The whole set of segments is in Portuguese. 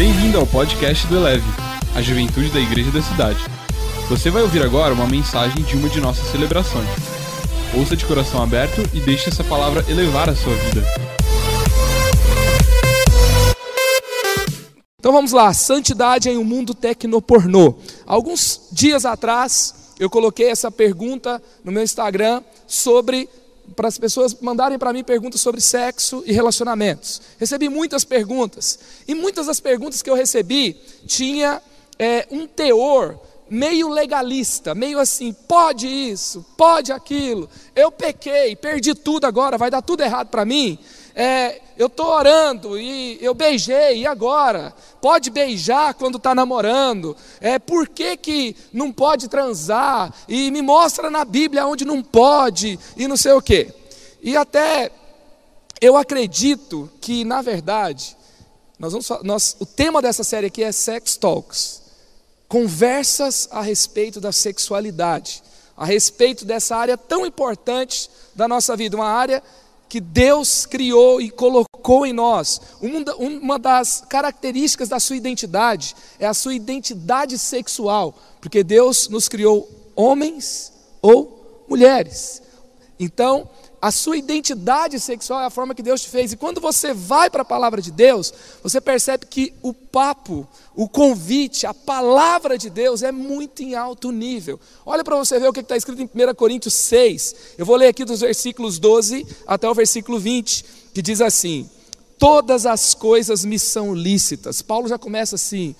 Bem-vindo ao podcast do Eleve, a juventude da igreja da cidade. Você vai ouvir agora uma mensagem de uma de nossas celebrações. Ouça de coração aberto e deixe essa palavra elevar a sua vida. Então vamos lá, santidade em um mundo tecnopornô. Alguns dias atrás eu coloquei essa pergunta no meu Instagram sobre para as pessoas mandarem para mim perguntas sobre sexo e relacionamentos. Recebi muitas perguntas e muitas das perguntas que eu recebi tinha é, um teor meio legalista, meio assim, pode isso, pode aquilo. Eu pequei, perdi tudo agora, vai dar tudo errado para mim. É, eu estou orando e eu beijei, e agora? Pode beijar quando está namorando? É, por que, que não pode transar? E me mostra na Bíblia onde não pode, e não sei o quê. E até eu acredito que, na verdade, nós vamos, nós, o tema dessa série aqui é Sex Talks conversas a respeito da sexualidade, a respeito dessa área tão importante da nossa vida, uma área que Deus criou e colocou em nós. Uma das características da sua identidade é a sua identidade sexual, porque Deus nos criou homens ou mulheres. Então, a sua identidade sexual é a forma que Deus te fez. E quando você vai para a palavra de Deus, você percebe que o papo, o convite, a palavra de Deus é muito em alto nível. Olha para você ver o que está escrito em 1 Coríntios 6. Eu vou ler aqui dos versículos 12 até o versículo 20, que diz assim: Todas as coisas me são lícitas. Paulo já começa assim: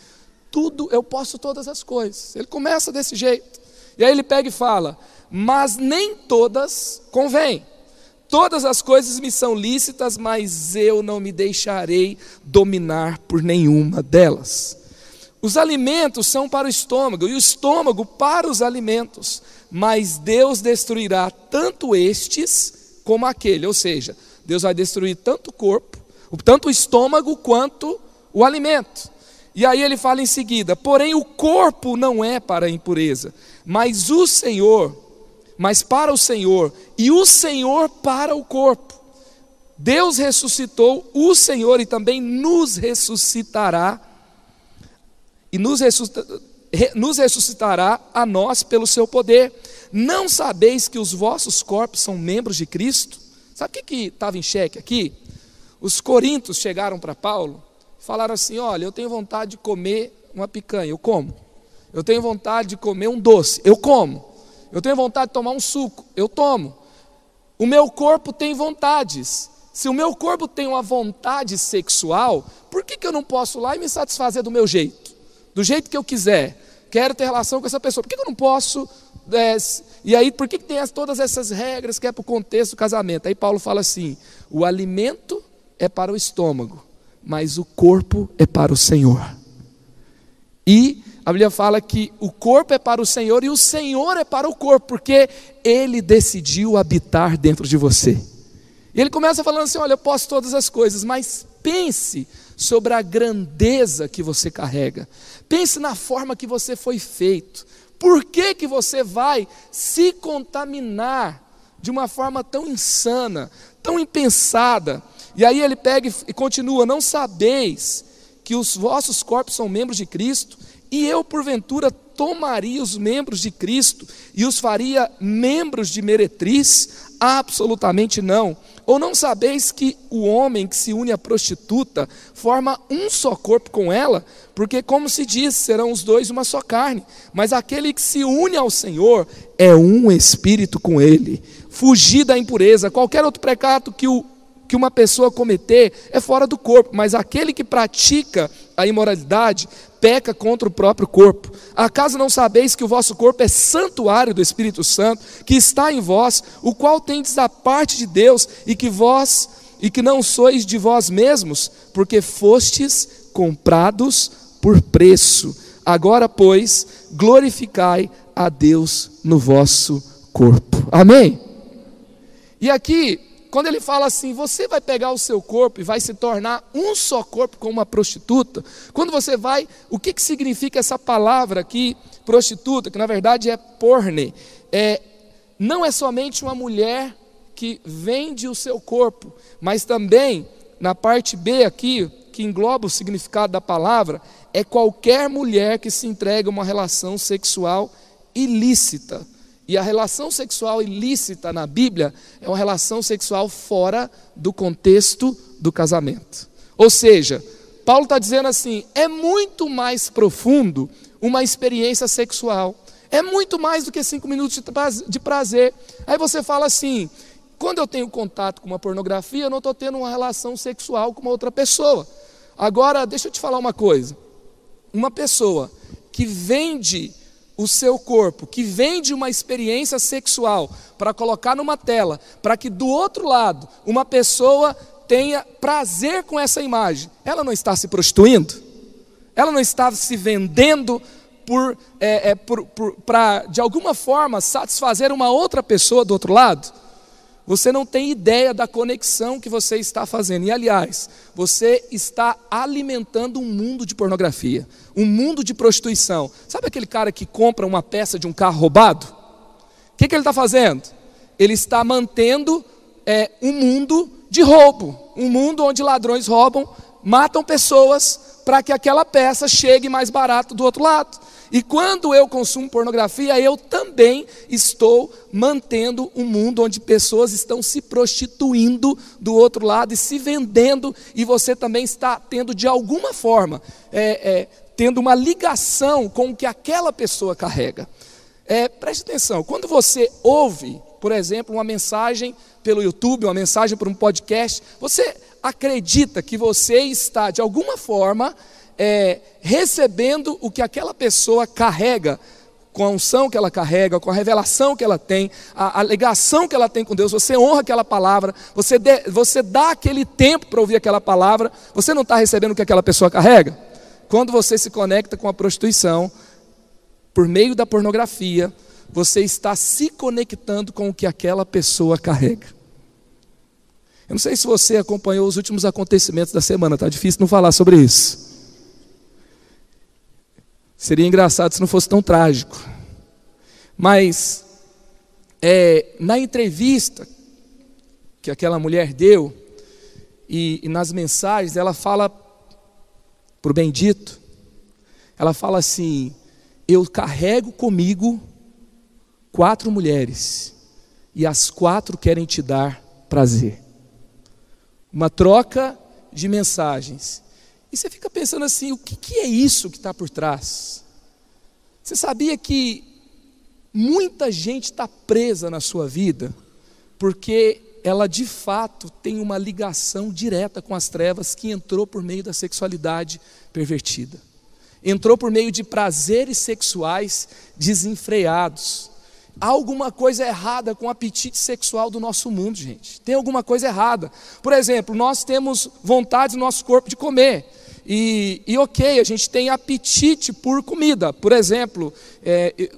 tudo, eu posso todas as coisas. Ele começa desse jeito. E aí ele pega e fala: Mas nem todas convêm. Todas as coisas me são lícitas, mas eu não me deixarei dominar por nenhuma delas. Os alimentos são para o estômago e o estômago para os alimentos, mas Deus destruirá tanto estes como aquele, ou seja, Deus vai destruir tanto o corpo, tanto o estômago quanto o alimento. E aí ele fala em seguida: porém o corpo não é para a impureza, mas o Senhor mas para o Senhor, e o Senhor para o corpo. Deus ressuscitou o Senhor e também nos ressuscitará, e nos, ressuscitará a nós pelo seu poder. Não sabeis que os vossos corpos são membros de Cristo? Sabe o que estava em xeque aqui? Os corintos chegaram para Paulo falaram assim: Olha, eu tenho vontade de comer uma picanha, eu como. Eu tenho vontade de comer um doce, eu como. Eu tenho vontade de tomar um suco, eu tomo. O meu corpo tem vontades. Se o meu corpo tem uma vontade sexual, por que, que eu não posso lá e me satisfazer do meu jeito? Do jeito que eu quiser. Quero ter relação com essa pessoa. Por que, que eu não posso? É, e aí, por que, que tem as, todas essas regras que é para o contexto do casamento? Aí Paulo fala assim: o alimento é para o estômago, mas o corpo é para o Senhor. E a Bíblia fala que o corpo é para o Senhor e o Senhor é para o corpo, porque Ele decidiu habitar dentro de você. E ele começa falando assim: Olha, eu posso todas as coisas, mas pense sobre a grandeza que você carrega, pense na forma que você foi feito. Por que, que você vai se contaminar de uma forma tão insana, tão impensada? E aí ele pega e continua: Não sabeis que os vossos corpos são membros de Cristo? E eu, porventura, tomaria os membros de Cristo e os faria membros de meretriz? Absolutamente não. Ou não sabeis que o homem que se une à prostituta forma um só corpo com ela? Porque, como se diz, serão os dois uma só carne. Mas aquele que se une ao Senhor é um espírito com ele. Fugir da impureza. Qualquer outro pecado que o que uma pessoa cometer é fora do corpo, mas aquele que pratica a imoralidade peca contra o próprio corpo. Acaso não sabeis que o vosso corpo é santuário do Espírito Santo, que está em vós, o qual tendes da parte de Deus, e que vós e que não sois de vós mesmos, porque fostes comprados por preço. Agora, pois, glorificai a Deus no vosso corpo. Amém? E aqui quando ele fala assim, você vai pegar o seu corpo e vai se tornar um só corpo com uma prostituta, quando você vai, o que, que significa essa palavra aqui, prostituta, que na verdade é porne, é, não é somente uma mulher que vende o seu corpo, mas também, na parte B aqui, que engloba o significado da palavra, é qualquer mulher que se entrega a uma relação sexual ilícita. E a relação sexual ilícita na Bíblia é uma relação sexual fora do contexto do casamento. Ou seja, Paulo está dizendo assim: é muito mais profundo uma experiência sexual. É muito mais do que cinco minutos de prazer. Aí você fala assim: quando eu tenho contato com uma pornografia, eu não estou tendo uma relação sexual com uma outra pessoa. Agora, deixa eu te falar uma coisa. Uma pessoa que vende o seu corpo, que vende uma experiência sexual para colocar numa tela, para que do outro lado uma pessoa tenha prazer com essa imagem, ela não está se prostituindo? Ela não está se vendendo por, é, é, por, por para de alguma forma satisfazer uma outra pessoa do outro lado? Você não tem ideia da conexão que você está fazendo. E aliás, você está alimentando um mundo de pornografia, um mundo de prostituição. Sabe aquele cara que compra uma peça de um carro roubado? O que, que ele está fazendo? Ele está mantendo é, um mundo de roubo, um mundo onde ladrões roubam, matam pessoas para que aquela peça chegue mais barato do outro lado. E quando eu consumo pornografia, eu também estou mantendo um mundo onde pessoas estão se prostituindo do outro lado e se vendendo, e você também está tendo de alguma forma, é, é, tendo uma ligação com o que aquela pessoa carrega. É, preste atenção, quando você ouve, por exemplo, uma mensagem pelo YouTube, uma mensagem por um podcast, você acredita que você está, de alguma forma, é, recebendo o que aquela pessoa carrega, com a unção que ela carrega, com a revelação que ela tem, a, a ligação que ela tem com Deus, você honra aquela palavra, você, de, você dá aquele tempo para ouvir aquela palavra, você não está recebendo o que aquela pessoa carrega? Quando você se conecta com a prostituição, por meio da pornografia, você está se conectando com o que aquela pessoa carrega. Eu não sei se você acompanhou os últimos acontecimentos da semana, está difícil não falar sobre isso. Seria engraçado se não fosse tão trágico. Mas, é, na entrevista que aquela mulher deu, e, e nas mensagens, ela fala para o bendito, ela fala assim: Eu carrego comigo quatro mulheres, e as quatro querem te dar prazer. Uma troca de mensagens. E você fica pensando assim: o que, que é isso que está por trás? Você sabia que muita gente está presa na sua vida porque ela de fato tem uma ligação direta com as trevas que entrou por meio da sexualidade pervertida. Entrou por meio de prazeres sexuais desenfreados. Há alguma coisa errada com o apetite sexual do nosso mundo, gente. Tem alguma coisa errada. Por exemplo, nós temos vontade no nosso corpo de comer. E, e, ok, a gente tem apetite por comida. Por exemplo,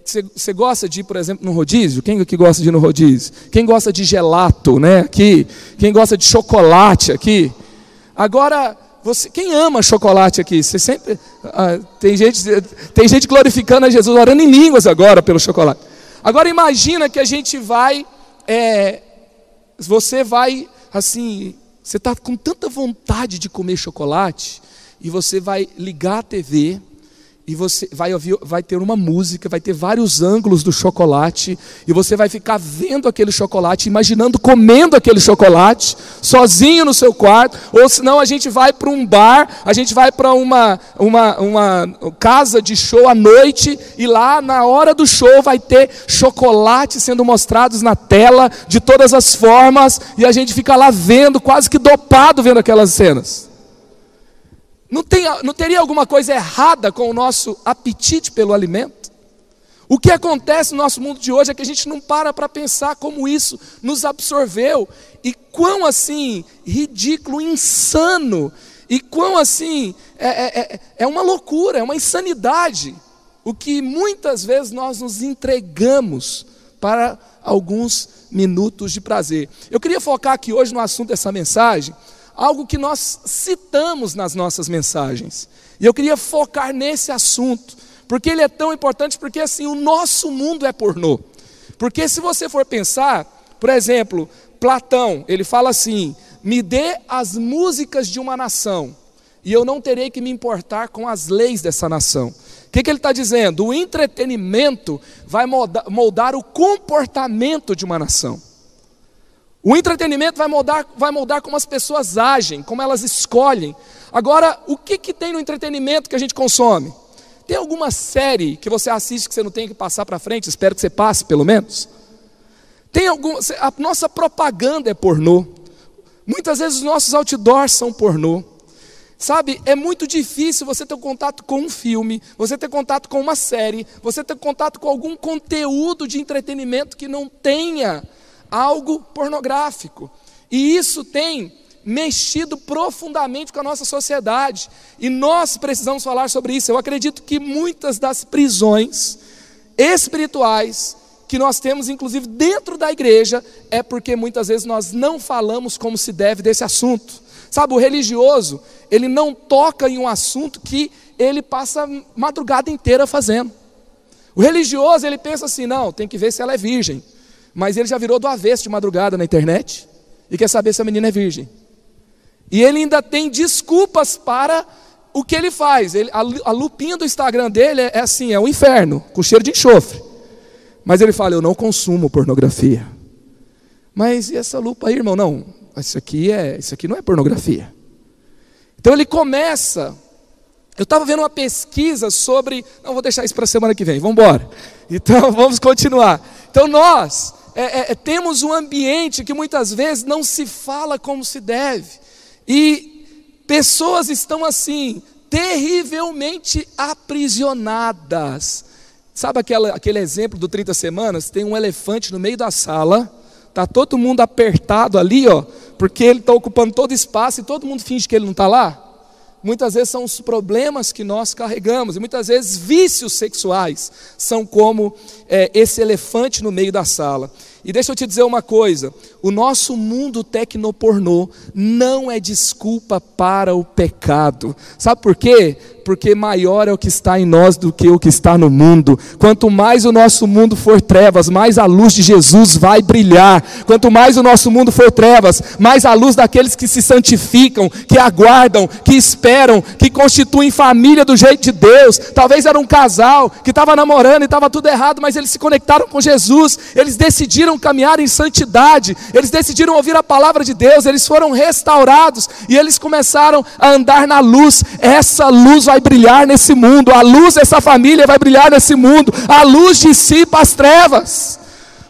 você é, gosta de ir, por exemplo, no rodízio? Quem que gosta de ir no rodízio? Quem gosta de gelato, né? Aqui. Quem gosta de chocolate aqui? Agora, você, quem ama chocolate aqui? Você sempre ah, tem gente tem gente glorificando a Jesus, orando em línguas agora pelo chocolate. Agora imagina que a gente vai, é, você vai assim, você está com tanta vontade de comer chocolate e você vai ligar a TV e você vai ouvir, vai ter uma música, vai ter vários ângulos do chocolate, e você vai ficar vendo aquele chocolate, imaginando comendo aquele chocolate, sozinho no seu quarto, ou senão a gente vai para um bar, a gente vai para uma, uma, uma casa de show à noite, e lá na hora do show vai ter chocolate sendo mostrados na tela, de todas as formas, e a gente fica lá vendo, quase que dopado vendo aquelas cenas. Não, tem, não teria alguma coisa errada com o nosso apetite pelo alimento? O que acontece no nosso mundo de hoje é que a gente não para para pensar como isso nos absorveu e quão assim ridículo, insano e quão assim é, é, é, é uma loucura, é uma insanidade o que muitas vezes nós nos entregamos para alguns minutos de prazer. Eu queria focar aqui hoje no assunto dessa mensagem algo que nós citamos nas nossas mensagens. E eu queria focar nesse assunto, porque ele é tão importante, porque assim, o nosso mundo é pornô. Porque se você for pensar, por exemplo, Platão, ele fala assim: me dê as músicas de uma nação. e eu não terei que me importar com as leis dessa nação. O que, que ele está dizendo? O entretenimento vai moldar, moldar, o comportamento de uma nação. O entretenimento vai moldar, vai moldar como as pessoas agem, como elas escolhem. Agora, o que, que tem no entretenimento que a gente consome? Tem alguma série que você assiste que você não tem que passar para frente? Espero que você passe, pelo menos. Tem algum, a nossa propaganda é pornô. Muitas vezes os nossos outdoors são pornô. Sabe, é muito difícil você ter contato com um filme, você ter contato com uma série, você ter contato com algum conteúdo de entretenimento que não tenha algo pornográfico. E isso tem mexido profundamente com a nossa sociedade. E nós precisamos falar sobre isso. Eu acredito que muitas das prisões espirituais que nós temos, inclusive dentro da igreja, é porque muitas vezes nós não falamos como se deve desse assunto. Sabe, o religioso, ele não toca em um assunto que ele passa madrugada inteira fazendo. O religioso, ele pensa assim: não, tem que ver se ela é virgem. Mas ele já virou do avesso de madrugada na internet e quer saber se a menina é virgem. E ele ainda tem desculpas para o que ele faz. Ele, a, a lupinha do Instagram dele é, é assim: é um inferno, com cheiro de enxofre. Mas ele fala: Eu não consumo pornografia. Mas e essa lupa aí, irmão? Não, isso aqui, é, isso aqui não é pornografia. Então ele começa. Eu estava vendo uma pesquisa sobre. Não, vou deixar isso para a semana que vem, vamos embora. Então vamos continuar. Então nós é, é, é, temos um ambiente que muitas vezes não se fala como se deve. E pessoas estão assim, terrivelmente aprisionadas Sabe aquela, aquele exemplo do 30 semanas? Tem um elefante no meio da sala, tá todo mundo apertado ali, ó, porque ele está ocupando todo espaço e todo mundo finge que ele não está lá. Muitas vezes são os problemas que nós carregamos, e muitas vezes vícios sexuais são como é, esse elefante no meio da sala. E deixa eu te dizer uma coisa: o nosso mundo tecnopornô não é desculpa para o pecado. Sabe por quê? Porque maior é o que está em nós do que o que está no mundo. Quanto mais o nosso mundo for trevas, mais a luz de Jesus vai brilhar. Quanto mais o nosso mundo for trevas, mais a luz daqueles que se santificam, que aguardam, que esperam, que constituem família do jeito de Deus. Talvez era um casal que estava namorando e estava tudo errado, mas eles se conectaram com Jesus, eles decidiram caminhar em santidade, eles decidiram ouvir a palavra de Deus, eles foram restaurados e eles começaram a andar na luz. Essa luz vai brilhar nesse mundo, a luz dessa família vai brilhar nesse mundo, a luz dissipa as trevas.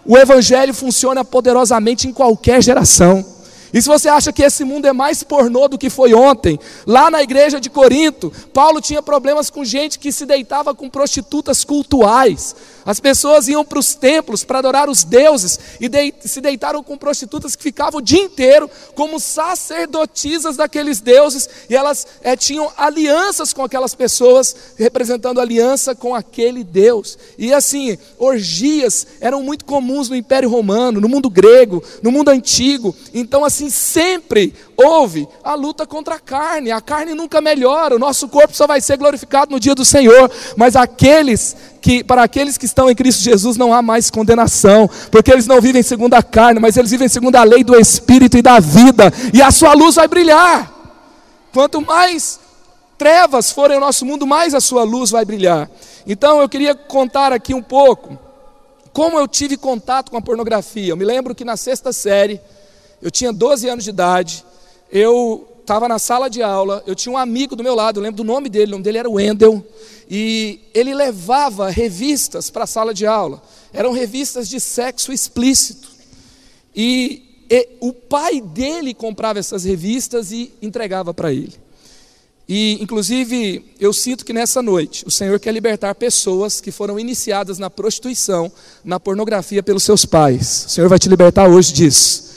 O Evangelho funciona poderosamente em qualquer geração. E se você acha que esse mundo é mais pornô do que foi ontem, lá na igreja de Corinto, Paulo tinha problemas com gente que se deitava com prostitutas cultuais. As pessoas iam para os templos para adorar os deuses e de, se deitaram com prostitutas que ficavam o dia inteiro como sacerdotisas daqueles deuses e elas é, tinham alianças com aquelas pessoas, representando aliança com aquele Deus. E assim, orgias eram muito comuns no Império Romano, no mundo grego, no mundo antigo. Então, assim, sempre houve a luta contra a carne. A carne nunca melhora, o nosso corpo só vai ser glorificado no dia do Senhor. Mas aqueles que para aqueles que estão em Cristo Jesus não há mais condenação, porque eles não vivem segundo a carne, mas eles vivem segundo a lei do Espírito e da vida, e a sua luz vai brilhar. Quanto mais trevas forem o nosso mundo, mais a sua luz vai brilhar. Então eu queria contar aqui um pouco como eu tive contato com a pornografia. Eu me lembro que na sexta série, eu tinha 12 anos de idade, eu estava na sala de aula, eu tinha um amigo do meu lado, eu lembro do nome dele, o nome dele era Wendel, e ele levava revistas para a sala de aula. Eram revistas de sexo explícito. E, e o pai dele comprava essas revistas e entregava para ele. E, inclusive, eu sinto que nessa noite o Senhor quer libertar pessoas que foram iniciadas na prostituição, na pornografia pelos seus pais. O Senhor vai te libertar hoje disso.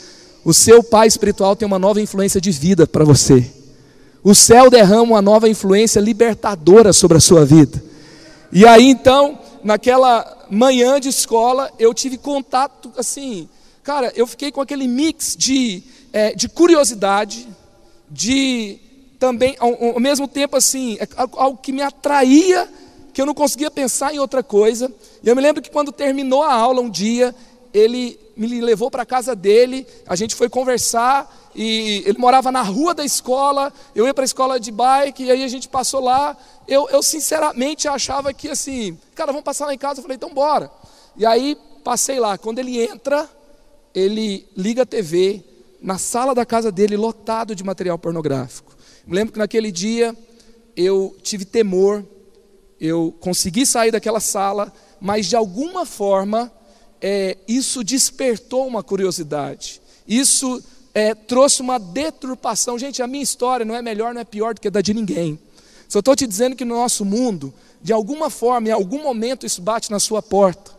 O seu pai espiritual tem uma nova influência de vida para você. O céu derrama uma nova influência libertadora sobre a sua vida. E aí então, naquela manhã de escola, eu tive contato assim, cara, eu fiquei com aquele mix de, é, de curiosidade, de também, ao, ao mesmo tempo assim, é algo que me atraía, que eu não conseguia pensar em outra coisa. E eu me lembro que quando terminou a aula um dia, ele me levou para a casa dele, a gente foi conversar e ele morava na rua da escola, eu ia para a escola de bike, e aí a gente passou lá. Eu, eu sinceramente achava que assim, cara, vamos passar lá em casa. Eu falei, então bora. E aí passei lá. Quando ele entra, ele liga a TV, na sala da casa dele, lotado de material pornográfico. Me lembro que naquele dia eu tive temor, eu consegui sair daquela sala, mas de alguma forma é, isso despertou uma curiosidade. Isso é, trouxe uma deturpação. Gente, a minha história não é melhor, não é pior do que a da de ninguém. Só estou te dizendo que no nosso mundo, de alguma forma, em algum momento, isso bate na sua porta.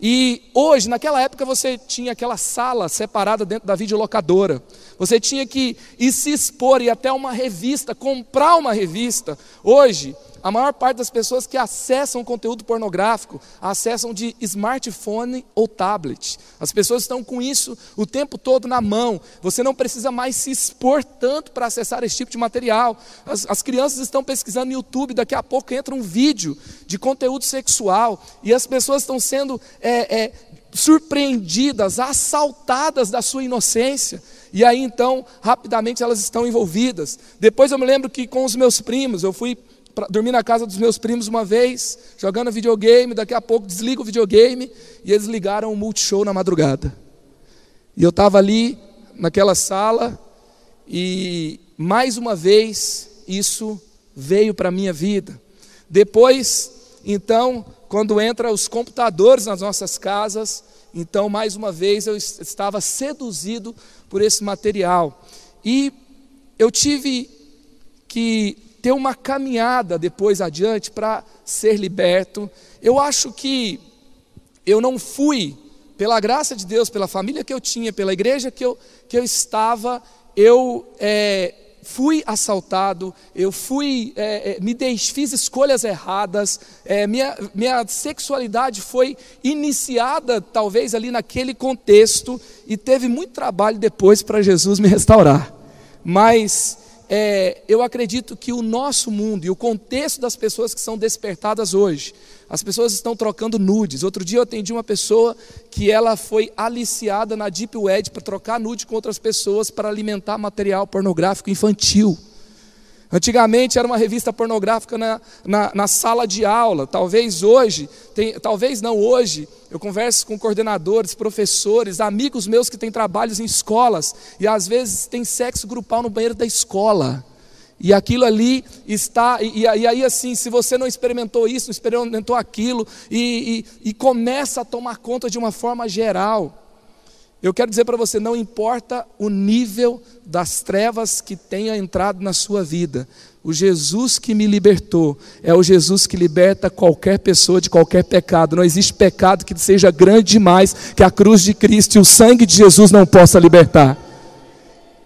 E hoje, naquela época, você tinha aquela sala separada dentro da videolocadora. Você tinha que ir se expor, ir até uma revista, comprar uma revista. Hoje, a maior parte das pessoas que acessam conteúdo pornográfico acessam de smartphone ou tablet. As pessoas estão com isso o tempo todo na mão. Você não precisa mais se expor tanto para acessar esse tipo de material. As, as, crianças estão pesquisando no YouTube, daqui a pouco entra um vídeo de conteúdo sexual e as pessoas estão sendo é, é, surpreendidas, assaltadas da sua inocência. E aí então, rapidamente elas estão envolvidas. Depois eu me lembro que com os meus primos, eu fui dormi na casa dos meus primos uma vez, jogando videogame, daqui a pouco desliga o videogame e eles ligaram o multishow na madrugada. E eu estava ali naquela sala e mais uma vez isso veio para a minha vida. Depois, então, quando entra os computadores nas nossas casas, então mais uma vez eu estava seduzido por esse material. E eu tive que ter uma caminhada depois adiante para ser liberto. Eu acho que eu não fui, pela graça de Deus, pela família que eu tinha, pela igreja que eu, que eu estava, eu é, fui assaltado, eu fui, é, é me deix, fiz escolhas erradas, é, minha, minha sexualidade foi iniciada talvez ali naquele contexto e teve muito trabalho depois para Jesus me restaurar. Mas é, eu acredito que o nosso mundo e o contexto das pessoas que são despertadas hoje, as pessoas estão trocando nudes. Outro dia eu atendi uma pessoa que ela foi aliciada na Deep Web para trocar nude com outras pessoas para alimentar material pornográfico infantil. Antigamente era uma revista pornográfica na, na, na sala de aula. Talvez hoje, tem, talvez não hoje, eu converso com coordenadores, professores, amigos meus que têm trabalhos em escolas e às vezes tem sexo grupal no banheiro da escola. E aquilo ali está, e, e aí assim, se você não experimentou isso, não experimentou aquilo, e, e, e começa a tomar conta de uma forma geral. Eu quero dizer para você: não importa o nível das trevas que tenha entrado na sua vida, o Jesus que me libertou é o Jesus que liberta qualquer pessoa de qualquer pecado. Não existe pecado que seja grande demais que a cruz de Cristo e o sangue de Jesus não possa libertar.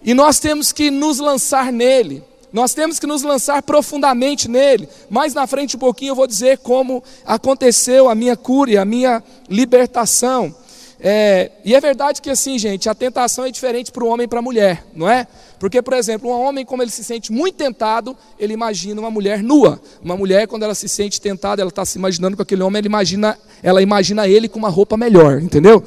E nós temos que nos lançar nele. Nós temos que nos lançar profundamente nele. Mais na frente um pouquinho eu vou dizer como aconteceu a minha cura a minha libertação. É, e é verdade que assim, gente, a tentação é diferente para o homem e para a mulher, não é? Porque, por exemplo, um homem, como ele se sente muito tentado, ele imagina uma mulher nua. Uma mulher, quando ela se sente tentada, ela está se imaginando com aquele homem, ela imagina, ela imagina ele com uma roupa melhor, entendeu?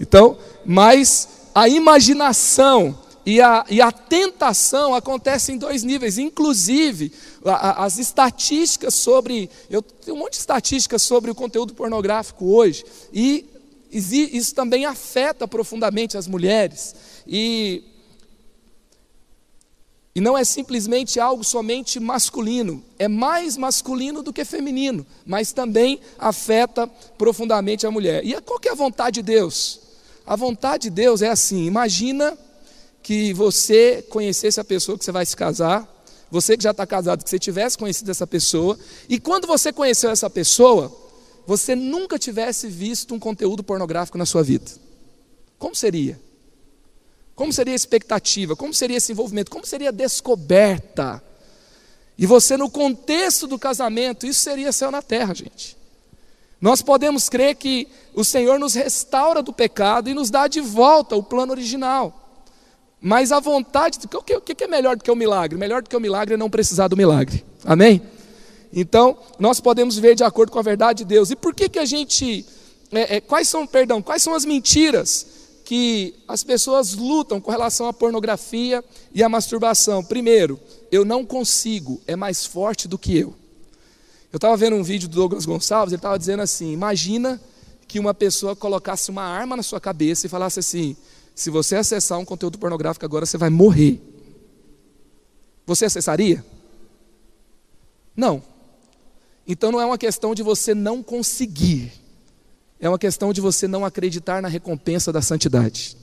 Então, mas a imaginação e a, e a tentação acontecem em dois níveis. Inclusive, a, a, as estatísticas sobre. Eu tenho um monte de estatísticas sobre o conteúdo pornográfico hoje. E isso também afeta profundamente as mulheres. E, e não é simplesmente algo somente masculino, é mais masculino do que feminino, mas também afeta profundamente a mulher. E qual que é a vontade de Deus? A vontade de Deus é assim: imagina que você conhecesse a pessoa que você vai se casar, você que já está casado, que você tivesse conhecido essa pessoa, e quando você conheceu essa pessoa, você nunca tivesse visto um conteúdo pornográfico na sua vida? Como seria? Como seria a expectativa? Como seria esse envolvimento? Como seria a descoberta? E você, no contexto do casamento, isso seria céu na terra, gente. Nós podemos crer que o Senhor nos restaura do pecado e nos dá de volta o plano original. Mas a vontade, o que é melhor do que o milagre? Melhor do que o milagre é não precisar do milagre. Amém? Então, nós podemos ver de acordo com a verdade de Deus. E por que que a gente, é, é, quais são, perdão, quais são as mentiras que as pessoas lutam com relação à pornografia e à masturbação. Primeiro, eu não consigo, é mais forte do que eu. Eu estava vendo um vídeo do Douglas Gonçalves, ele estava dizendo assim: imagina que uma pessoa colocasse uma arma na sua cabeça e falasse assim: se você acessar um conteúdo pornográfico agora, você vai morrer. Você acessaria? Não. Então não é uma questão de você não conseguir, é uma questão de você não acreditar na recompensa da santidade.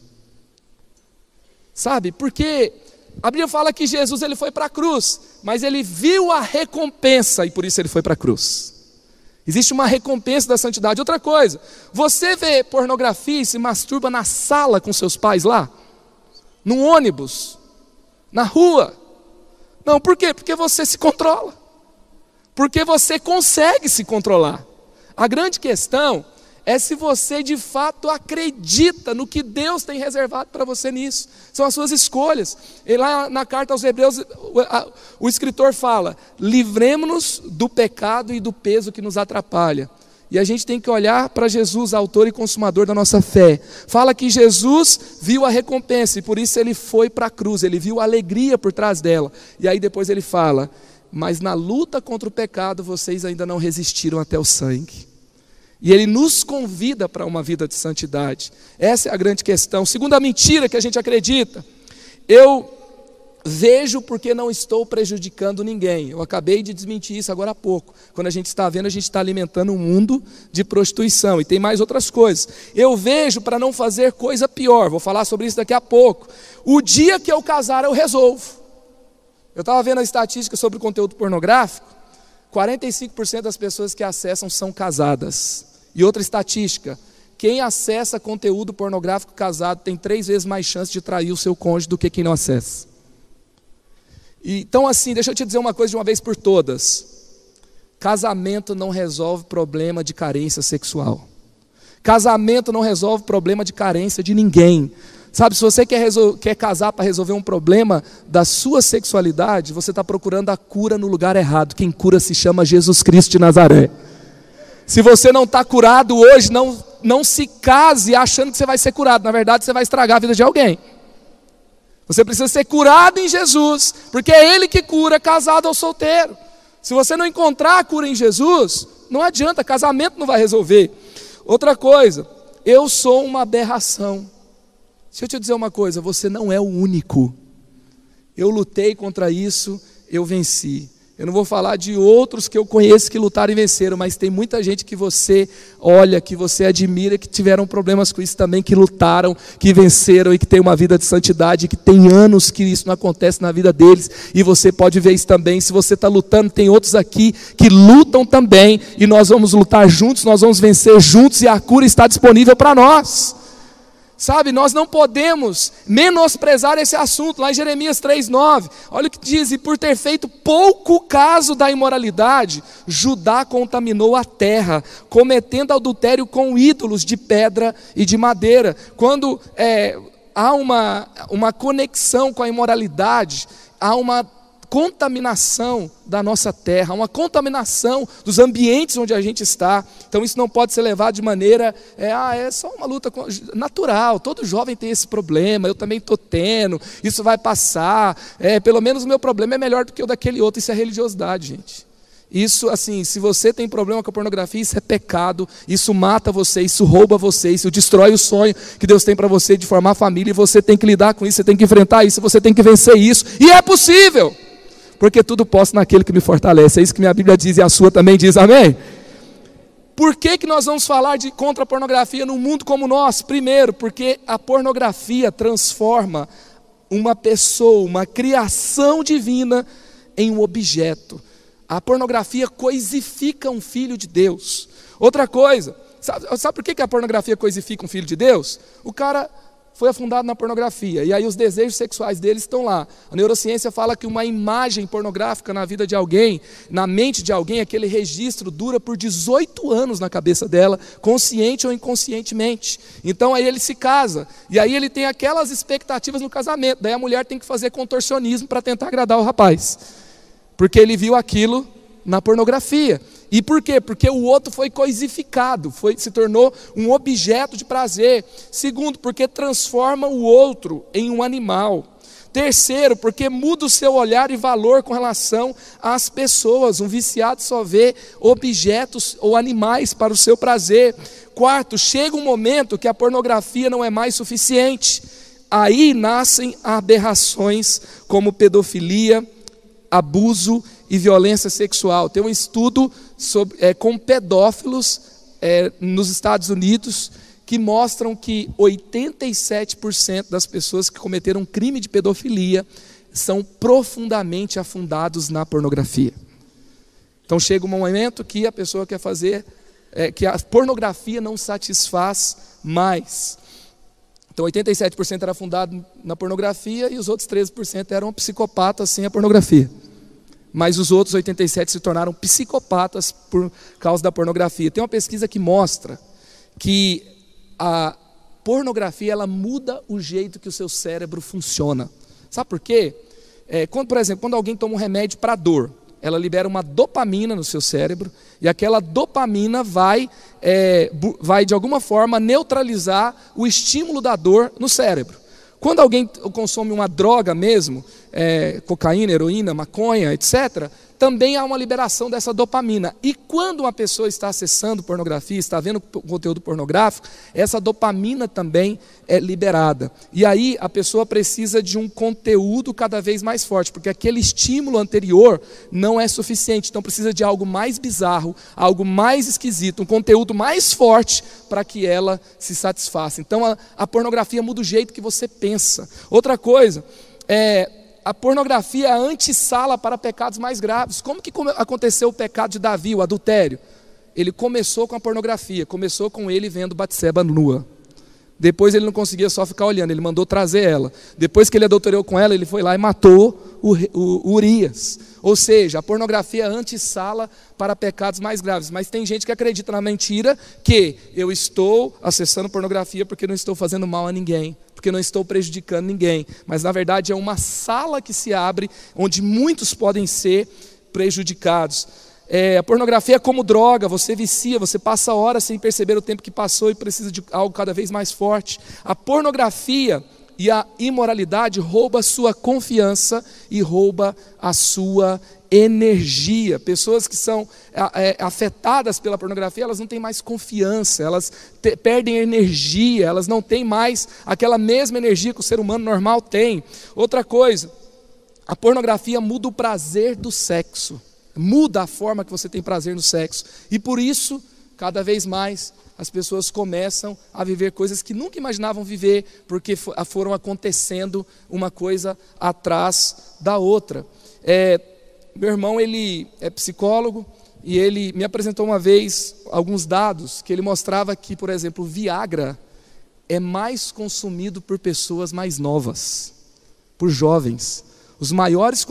Sabe? Porque a Bíblia fala que Jesus ele foi para a cruz, mas ele viu a recompensa e por isso ele foi para a cruz. Existe uma recompensa da santidade. Outra coisa, você vê pornografia e se masturba na sala com seus pais lá? No ônibus? Na rua? Não, por quê? Porque você se controla. Porque você consegue se controlar. A grande questão é se você de fato acredita no que Deus tem reservado para você nisso. São as suas escolhas. E lá na carta aos Hebreus, o, escritor fala: livremos-nos do pecado e do peso que nos atrapalha. E a gente tem que olhar para Jesus, autor e consumador da nossa fé. Fala que Jesus viu a recompensa e por isso ele foi para a cruz, ele viu a alegria por trás dela. E aí depois ele fala: Mas na luta contra o pecado vocês ainda não resistiram até o sangue. E ele nos convida para uma vida de santidade. Essa é a grande questão. Segunda mentira que a gente acredita, eu vejo porque não estou prejudicando ninguém. Eu acabei de desmentir isso agora há pouco. Quando a gente está vendo, a gente está alimentando um mundo de prostituição. E tem mais outras coisas. Eu vejo para não fazer coisa pior. Vou falar sobre isso daqui a pouco. O dia que eu casar, eu resolvo. Eu estava vendo a estatística sobre o conteúdo pornográfico. 45% das pessoas que acessam são casadas. E outra estatística: quem acessa conteúdo pornográfico casado tem três vezes mais chance de trair o seu cônjuge do que quem não acessa. Então, assim, deixa eu te dizer uma coisa de uma vez por todas: casamento não resolve problema de carência sexual. Casamento não resolve problema de carência de ninguém. Sabe, se você quer, quer casar para resolver um problema da sua sexualidade, você está procurando a cura no lugar errado. Quem cura se chama Jesus Cristo de Nazaré. Se você não está curado hoje, não, não se case achando que você vai ser curado. Na verdade, você vai estragar a vida de alguém. Você precisa ser curado em Jesus, porque é Ele que cura, casado ou solteiro. Se você não encontrar a cura em Jesus, não adianta, casamento não vai resolver. Outra coisa, eu sou uma aberração. Deixa eu te dizer uma coisa: você não é o único. Eu lutei contra isso, eu venci. Eu não vou falar de outros que eu conheço que lutaram e venceram, mas tem muita gente que você olha, que você admira, que tiveram problemas com isso também, que lutaram, que venceram e que tem uma vida de santidade, que tem anos que isso não acontece na vida deles, e você pode ver isso também. Se você está lutando, tem outros aqui que lutam também, e nós vamos lutar juntos, nós vamos vencer juntos, e a cura está disponível para nós. Sabe, nós não podemos menosprezar esse assunto, lá em Jeremias 3,9. Olha o que diz: e por ter feito pouco caso da imoralidade, Judá contaminou a terra, cometendo adultério com ídolos de pedra e de madeira. Quando é, há uma, uma conexão com a imoralidade, há uma contaminação da nossa terra, uma contaminação dos ambientes onde a gente está. Então isso não pode ser levado de maneira, é, ah, é só uma luta natural. Todo jovem tem esse problema, eu também estou tendo, isso vai passar. É, pelo menos o meu problema é melhor do que o daquele outro. Isso é religiosidade, gente. Isso, assim, se você tem problema com a pornografia, isso é pecado, isso mata você, isso rouba você, isso destrói o sonho que Deus tem para você de formar família, e você tem que lidar com isso, você tem que enfrentar isso, você tem que vencer isso, e é possível porque tudo posso naquele que me fortalece. É isso que minha Bíblia diz e a sua também diz, amém? Por que, que nós vamos falar de contra a pornografia num mundo como o nosso? Primeiro, porque a pornografia transforma uma pessoa, uma criação divina, em um objeto. A pornografia coisifica um filho de Deus. Outra coisa, sabe, sabe por que, que a pornografia coisifica um filho de Deus? O cara foi afundado na pornografia. E aí os desejos sexuais deles estão lá. A neurociência fala que uma imagem pornográfica na vida de alguém, na mente de alguém, aquele registro dura por 18 anos na cabeça dela, consciente ou inconscientemente. Então aí ele se casa. E aí ele tem aquelas expectativas no casamento. Daí a mulher tem que fazer contorcionismo para tentar agradar o rapaz. Porque ele viu aquilo na pornografia. E por quê? Porque o outro foi coisificado, foi, se tornou um objeto de prazer. Segundo, porque transforma o outro em um animal. Terceiro, porque muda o seu olhar e valor com relação às pessoas. Um viciado só vê objetos ou animais para o seu prazer. Quarto, chega um momento que a pornografia não é mais suficiente. Aí nascem aberrações como pedofilia, abuso e violência sexual. Tem um estudo sobre, é, com pedófilos é, nos Estados Unidos que mostram que 87% das pessoas que cometeram um crime de pedofilia são profundamente afundados na pornografia. Então chega um momento que a pessoa quer fazer, é, que a pornografia não satisfaz mais. Então 87% era fundado na pornografia e os outros 13% eram psicopatas sem a pornografia. Mas os outros 87 se tornaram psicopatas por causa da pornografia. Tem uma pesquisa que mostra que a pornografia ela muda o jeito que o seu cérebro funciona. Sabe por quê? É, quando, por exemplo, quando alguém toma um remédio para dor, ela libera uma dopamina no seu cérebro e aquela dopamina vai, é, vai de alguma forma neutralizar o estímulo da dor no cérebro. Quando alguém consome uma droga mesmo, é, cocaína, heroína, maconha, etc., também há uma liberação dessa dopamina. E quando uma pessoa está acessando pornografia, está vendo conteúdo pornográfico, essa dopamina também é liberada. E aí a pessoa precisa de um conteúdo cada vez mais forte, porque aquele estímulo anterior não é suficiente. Então precisa de algo mais bizarro, algo mais esquisito, um conteúdo mais forte para que ela se satisfaça. Então a, a pornografia muda o jeito que você pensa. Outra coisa, é, a pornografia é a antessala para pecados mais graves. Como que aconteceu o pecado de Davi, o adultério? Ele começou com a pornografia, começou com ele vendo Batseba nua. Depois ele não conseguia só ficar olhando, ele mandou trazer ela. Depois que ele adulterou com ela, ele foi lá e matou o, o, o Urias. Ou seja, a pornografia é antessala para pecados mais graves. Mas tem gente que acredita na mentira que eu estou acessando pornografia porque não estou fazendo mal a ninguém porque não estou prejudicando ninguém. Mas na verdade é uma sala que se abre onde muitos podem ser prejudicados. É, a pornografia é como droga, você vicia, você passa horas sem perceber o tempo que passou e precisa de algo cada vez mais forte. A pornografia e a imoralidade rouba a sua confiança e rouba a sua energia. Pessoas que são é, afetadas pela pornografia, elas não têm mais confiança, elas te, perdem energia, elas não têm mais aquela mesma energia que o ser humano normal tem. Outra coisa, a pornografia muda o prazer do sexo, muda a forma que você tem prazer no sexo, e por isso, cada vez mais, as pessoas começam a viver coisas que nunca imaginavam viver, porque foram acontecendo uma coisa atrás da outra. É, meu irmão ele é psicólogo e ele me apresentou uma vez alguns dados que ele mostrava que, por exemplo, Viagra é mais consumido por pessoas mais novas, por jovens. Os maiores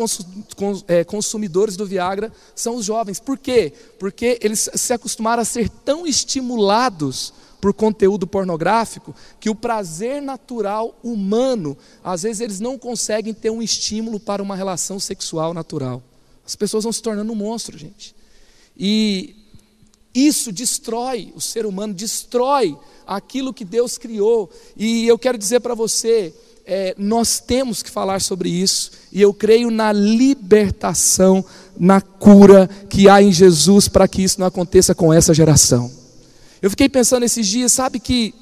é, consumidores do Viagra são os jovens. Por quê? Porque eles se acostumaram a ser tão estimulados por conteúdo pornográfico que o prazer natural humano, às vezes eles não conseguem ter um estímulo para uma relação sexual natural. As pessoas vão se tornando um monstro, gente. E isso destrói o ser humano, destrói aquilo que Deus criou. E eu quero dizer para você, é, nós temos que falar sobre isso, e eu creio na libertação, na cura que há em Jesus para que isso não aconteça com essa geração. Eu fiquei pensando esses dias, sabe que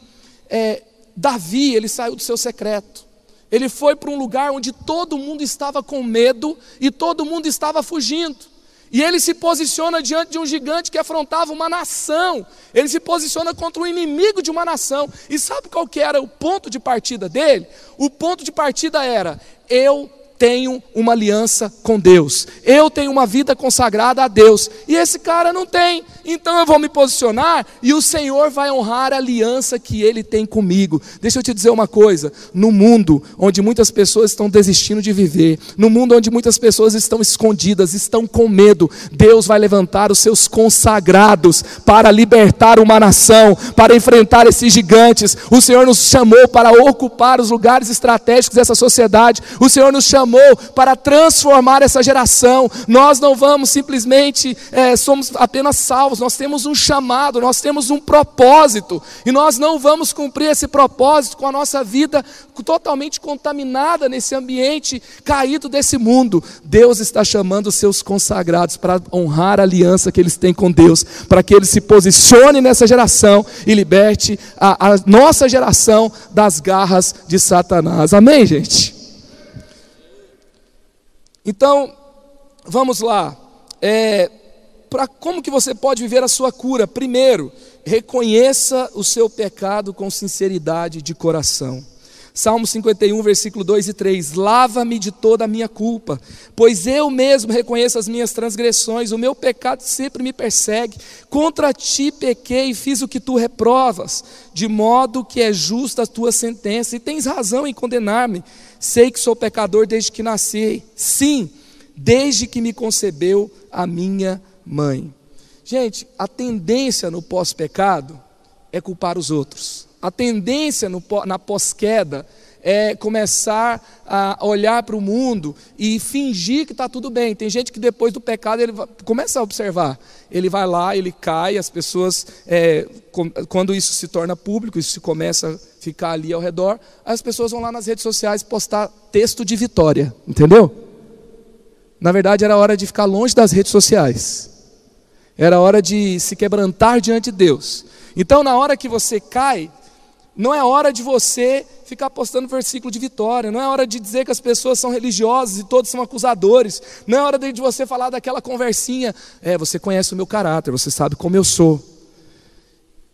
é, Davi, ele saiu do seu secreto, ele foi para um lugar onde todo mundo estava com medo e todo mundo estava fugindo. E ele se posiciona diante de um gigante que afrontava uma nação. Ele se posiciona contra o inimigo de uma nação. E sabe qual que era o ponto de partida dele? O ponto de partida era: eu tenho uma aliança com Deus, eu tenho uma vida consagrada a Deus, e esse cara não tem, então eu vou me posicionar e o Senhor vai honrar a aliança que ele tem comigo. Deixa eu te dizer uma coisa: no mundo onde muitas pessoas estão desistindo de viver, no mundo onde muitas pessoas estão escondidas, estão com medo, Deus vai levantar os seus consagrados para libertar uma nação, para enfrentar esses gigantes. O Senhor nos chamou para ocupar os lugares estratégicos dessa sociedade, o Senhor nos chamou para transformar essa geração. Nós não vamos simplesmente, é, somos apenas salvos, nós temos um chamado, nós temos um propósito, e nós não vamos cumprir esse propósito com a nossa vida totalmente contaminada nesse ambiente caído desse mundo. Deus está chamando os seus consagrados para honrar a aliança que eles têm com Deus, para que eles se posicionem nessa geração e liberte a, a nossa geração das garras de Satanás. Amém, gente? Então, vamos lá. É, para como que você pode viver a sua cura? Primeiro, reconheça o seu pecado com sinceridade de coração. Salmo 51, versículo 2 e 3: Lava-me de toda a minha culpa, pois eu mesmo reconheço as minhas transgressões, o meu pecado sempre me persegue. Contra ti pequei e fiz o que tu reprovas, de modo que é justa a tua sentença, e tens razão em condenar-me. Sei que sou pecador desde que nasci, sim, desde que me concebeu a minha mãe. Gente, a tendência no pós-pecado é culpar os outros. A tendência no, na pós-queda é começar a olhar para o mundo e fingir que está tudo bem. Tem gente que depois do pecado ele começa a observar. Ele vai lá, ele cai, as pessoas, é, quando isso se torna público, isso começa a ficar ali ao redor, as pessoas vão lá nas redes sociais postar texto de vitória, entendeu? Na verdade, era hora de ficar longe das redes sociais. Era hora de se quebrantar diante de Deus. Então, na hora que você cai, não é hora de você ficar postando versículo de vitória, não é hora de dizer que as pessoas são religiosas e todos são acusadores, não é hora de você falar daquela conversinha, é, você conhece o meu caráter, você sabe como eu sou.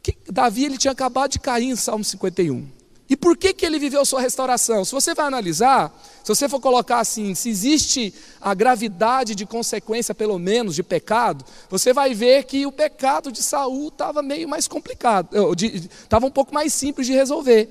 Que, Davi ele tinha acabado de cair em Salmo 51. E por que, que ele viveu sua restauração? Se você vai analisar, se você for colocar assim, se existe a gravidade de consequência, pelo menos, de pecado, você vai ver que o pecado de Saul estava meio mais complicado, estava um pouco mais simples de resolver.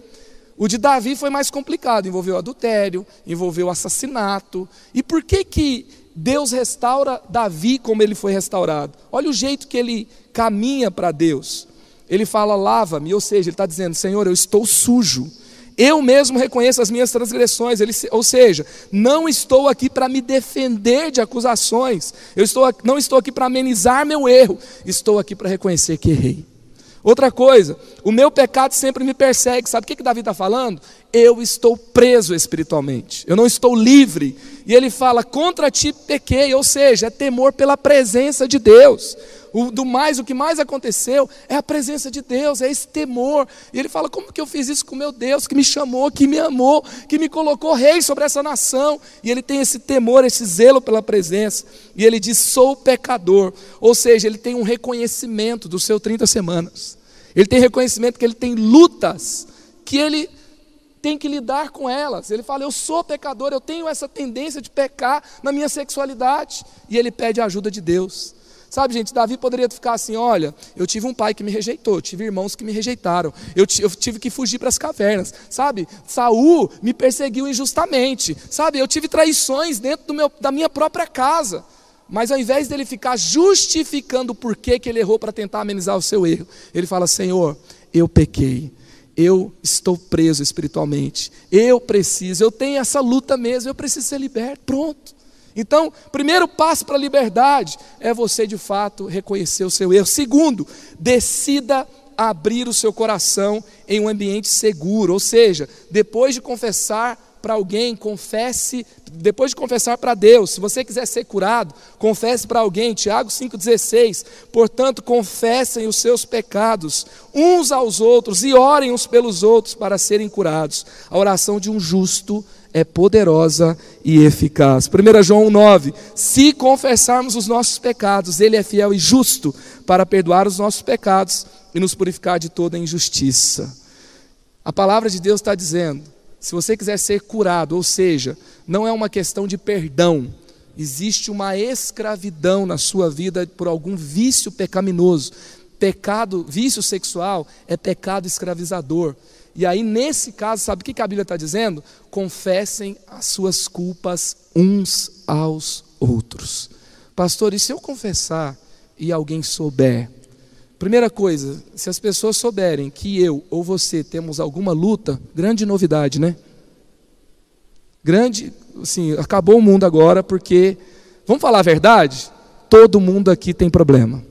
O de Davi foi mais complicado, envolveu adultério, envolveu assassinato. E por que que Deus restaura Davi como ele foi restaurado? Olha o jeito que ele caminha para Deus. Ele fala, lava-me, ou seja, ele está dizendo, Senhor, eu estou sujo. Eu mesmo reconheço as minhas transgressões, ele, ou seja, não estou aqui para me defender de acusações, eu estou, não estou aqui para amenizar meu erro, estou aqui para reconhecer que errei. Outra coisa, o meu pecado sempre me persegue. Sabe o que, que Davi está falando? Eu estou preso espiritualmente, eu não estou livre. E ele fala: contra ti pequei, ou seja, é temor pela presença de Deus. O, do mais, o que mais aconteceu é a presença de Deus, é esse temor. E ele fala: como que eu fiz isso com meu Deus, que me chamou, que me amou, que me colocou rei sobre essa nação? E ele tem esse temor, esse zelo pela presença. E ele diz: sou pecador. Ou seja, ele tem um reconhecimento dos seus 30 semanas. Ele tem reconhecimento que ele tem lutas, que ele tem que lidar com elas. Ele fala: Eu sou pecador, eu tenho essa tendência de pecar na minha sexualidade. E ele pede a ajuda de Deus. Sabe, gente, Davi poderia ficar assim: olha, eu tive um pai que me rejeitou, tive irmãos que me rejeitaram, eu, tive que fugir para as cavernas, sabe? Saul me perseguiu injustamente, sabe? Eu tive traições dentro meu, da minha própria casa. Mas ao invés dele ficar justificando porquê que ele errou para tentar amenizar o seu erro, ele fala: Senhor, eu pequei, eu estou preso espiritualmente, eu preciso, eu tenho essa luta mesmo, eu preciso ser liberto. Pronto. Então, primeiro passo para a liberdade é você de fato reconhecer o seu erro. Segundo, decida abrir o seu coração em um ambiente seguro, ou seja, depois de confessar para alguém, confesse, depois de confessar para Deus, se você quiser ser curado, confesse para alguém, Tiago 5,16. Portanto, confessem os seus pecados uns aos outros e orem uns pelos outros para serem curados. A oração de um justo é poderosa e eficaz. 1 João 9: Se confessarmos os nossos pecados, Ele é fiel e justo para perdoar os nossos pecados e nos purificar de toda injustiça. A palavra de Deus está dizendo: se você quiser ser curado, ou seja, não é uma questão de perdão, existe uma escravidão na sua vida por algum vício pecaminoso. Pecado, vício sexual é pecado escravizador. E aí, nesse caso, sabe o que a Bíblia está dizendo? Confessem as suas culpas uns aos outros. Pastor, e se eu confessar e alguém souber? Primeira coisa, se as pessoas souberem que eu ou você temos alguma luta, grande novidade, né? grande, assim, acabou o mundo agora porque, vamos falar a verdade? Todo mundo aqui tem problema.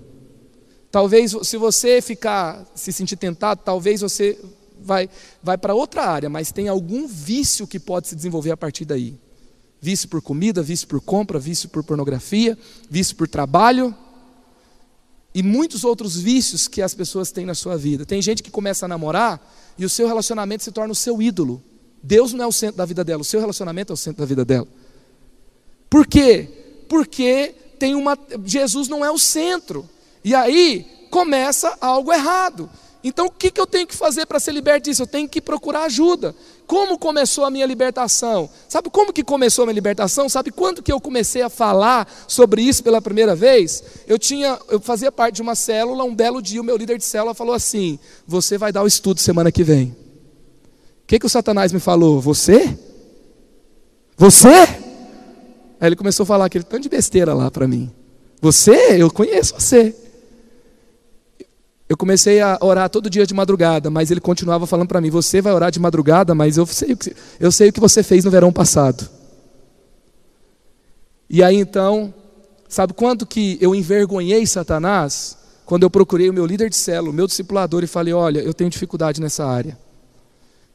Talvez, se você ficar, se sentir tentado, talvez você vai, vai para outra área, mas tem algum vício que pode se desenvolver a partir daí. Vício por comida, vício por compra, vício por pornografia, vício por trabalho e muitos outros vícios que as pessoas têm na sua vida. Tem gente que começa a namorar e o seu relacionamento se torna o seu ídolo. Deus não é o centro da vida dela, o seu relacionamento é o centro da vida dela. Por quê? Porque tem uma Jesus não é o centro. E aí começa algo errado. Então, o que, que eu tenho que fazer para ser liberto disso? Eu tenho que procurar ajuda. Como começou a minha libertação? Sabe como que começou a minha libertação? Sabe quando que eu comecei a falar sobre isso pela primeira vez? Eu tinha, eu fazia parte de uma célula, um belo dia o meu líder de célula falou assim: "Você vai dar o estudo semana que vem". O que que o Satanás me falou? Você? Você? Aí ele começou a falar aquele tanto de besteira lá para mim. Você? Eu conheço você. Eu comecei a orar todo dia de madrugada, mas ele continuava falando para mim: Você vai orar de madrugada, mas eu sei, o que, eu sei o que você fez no verão passado. E aí então, sabe quanto que eu envergonhei Satanás? Quando eu procurei o meu líder de célula, o meu discipulador, e falei: Olha, eu tenho dificuldade nessa área.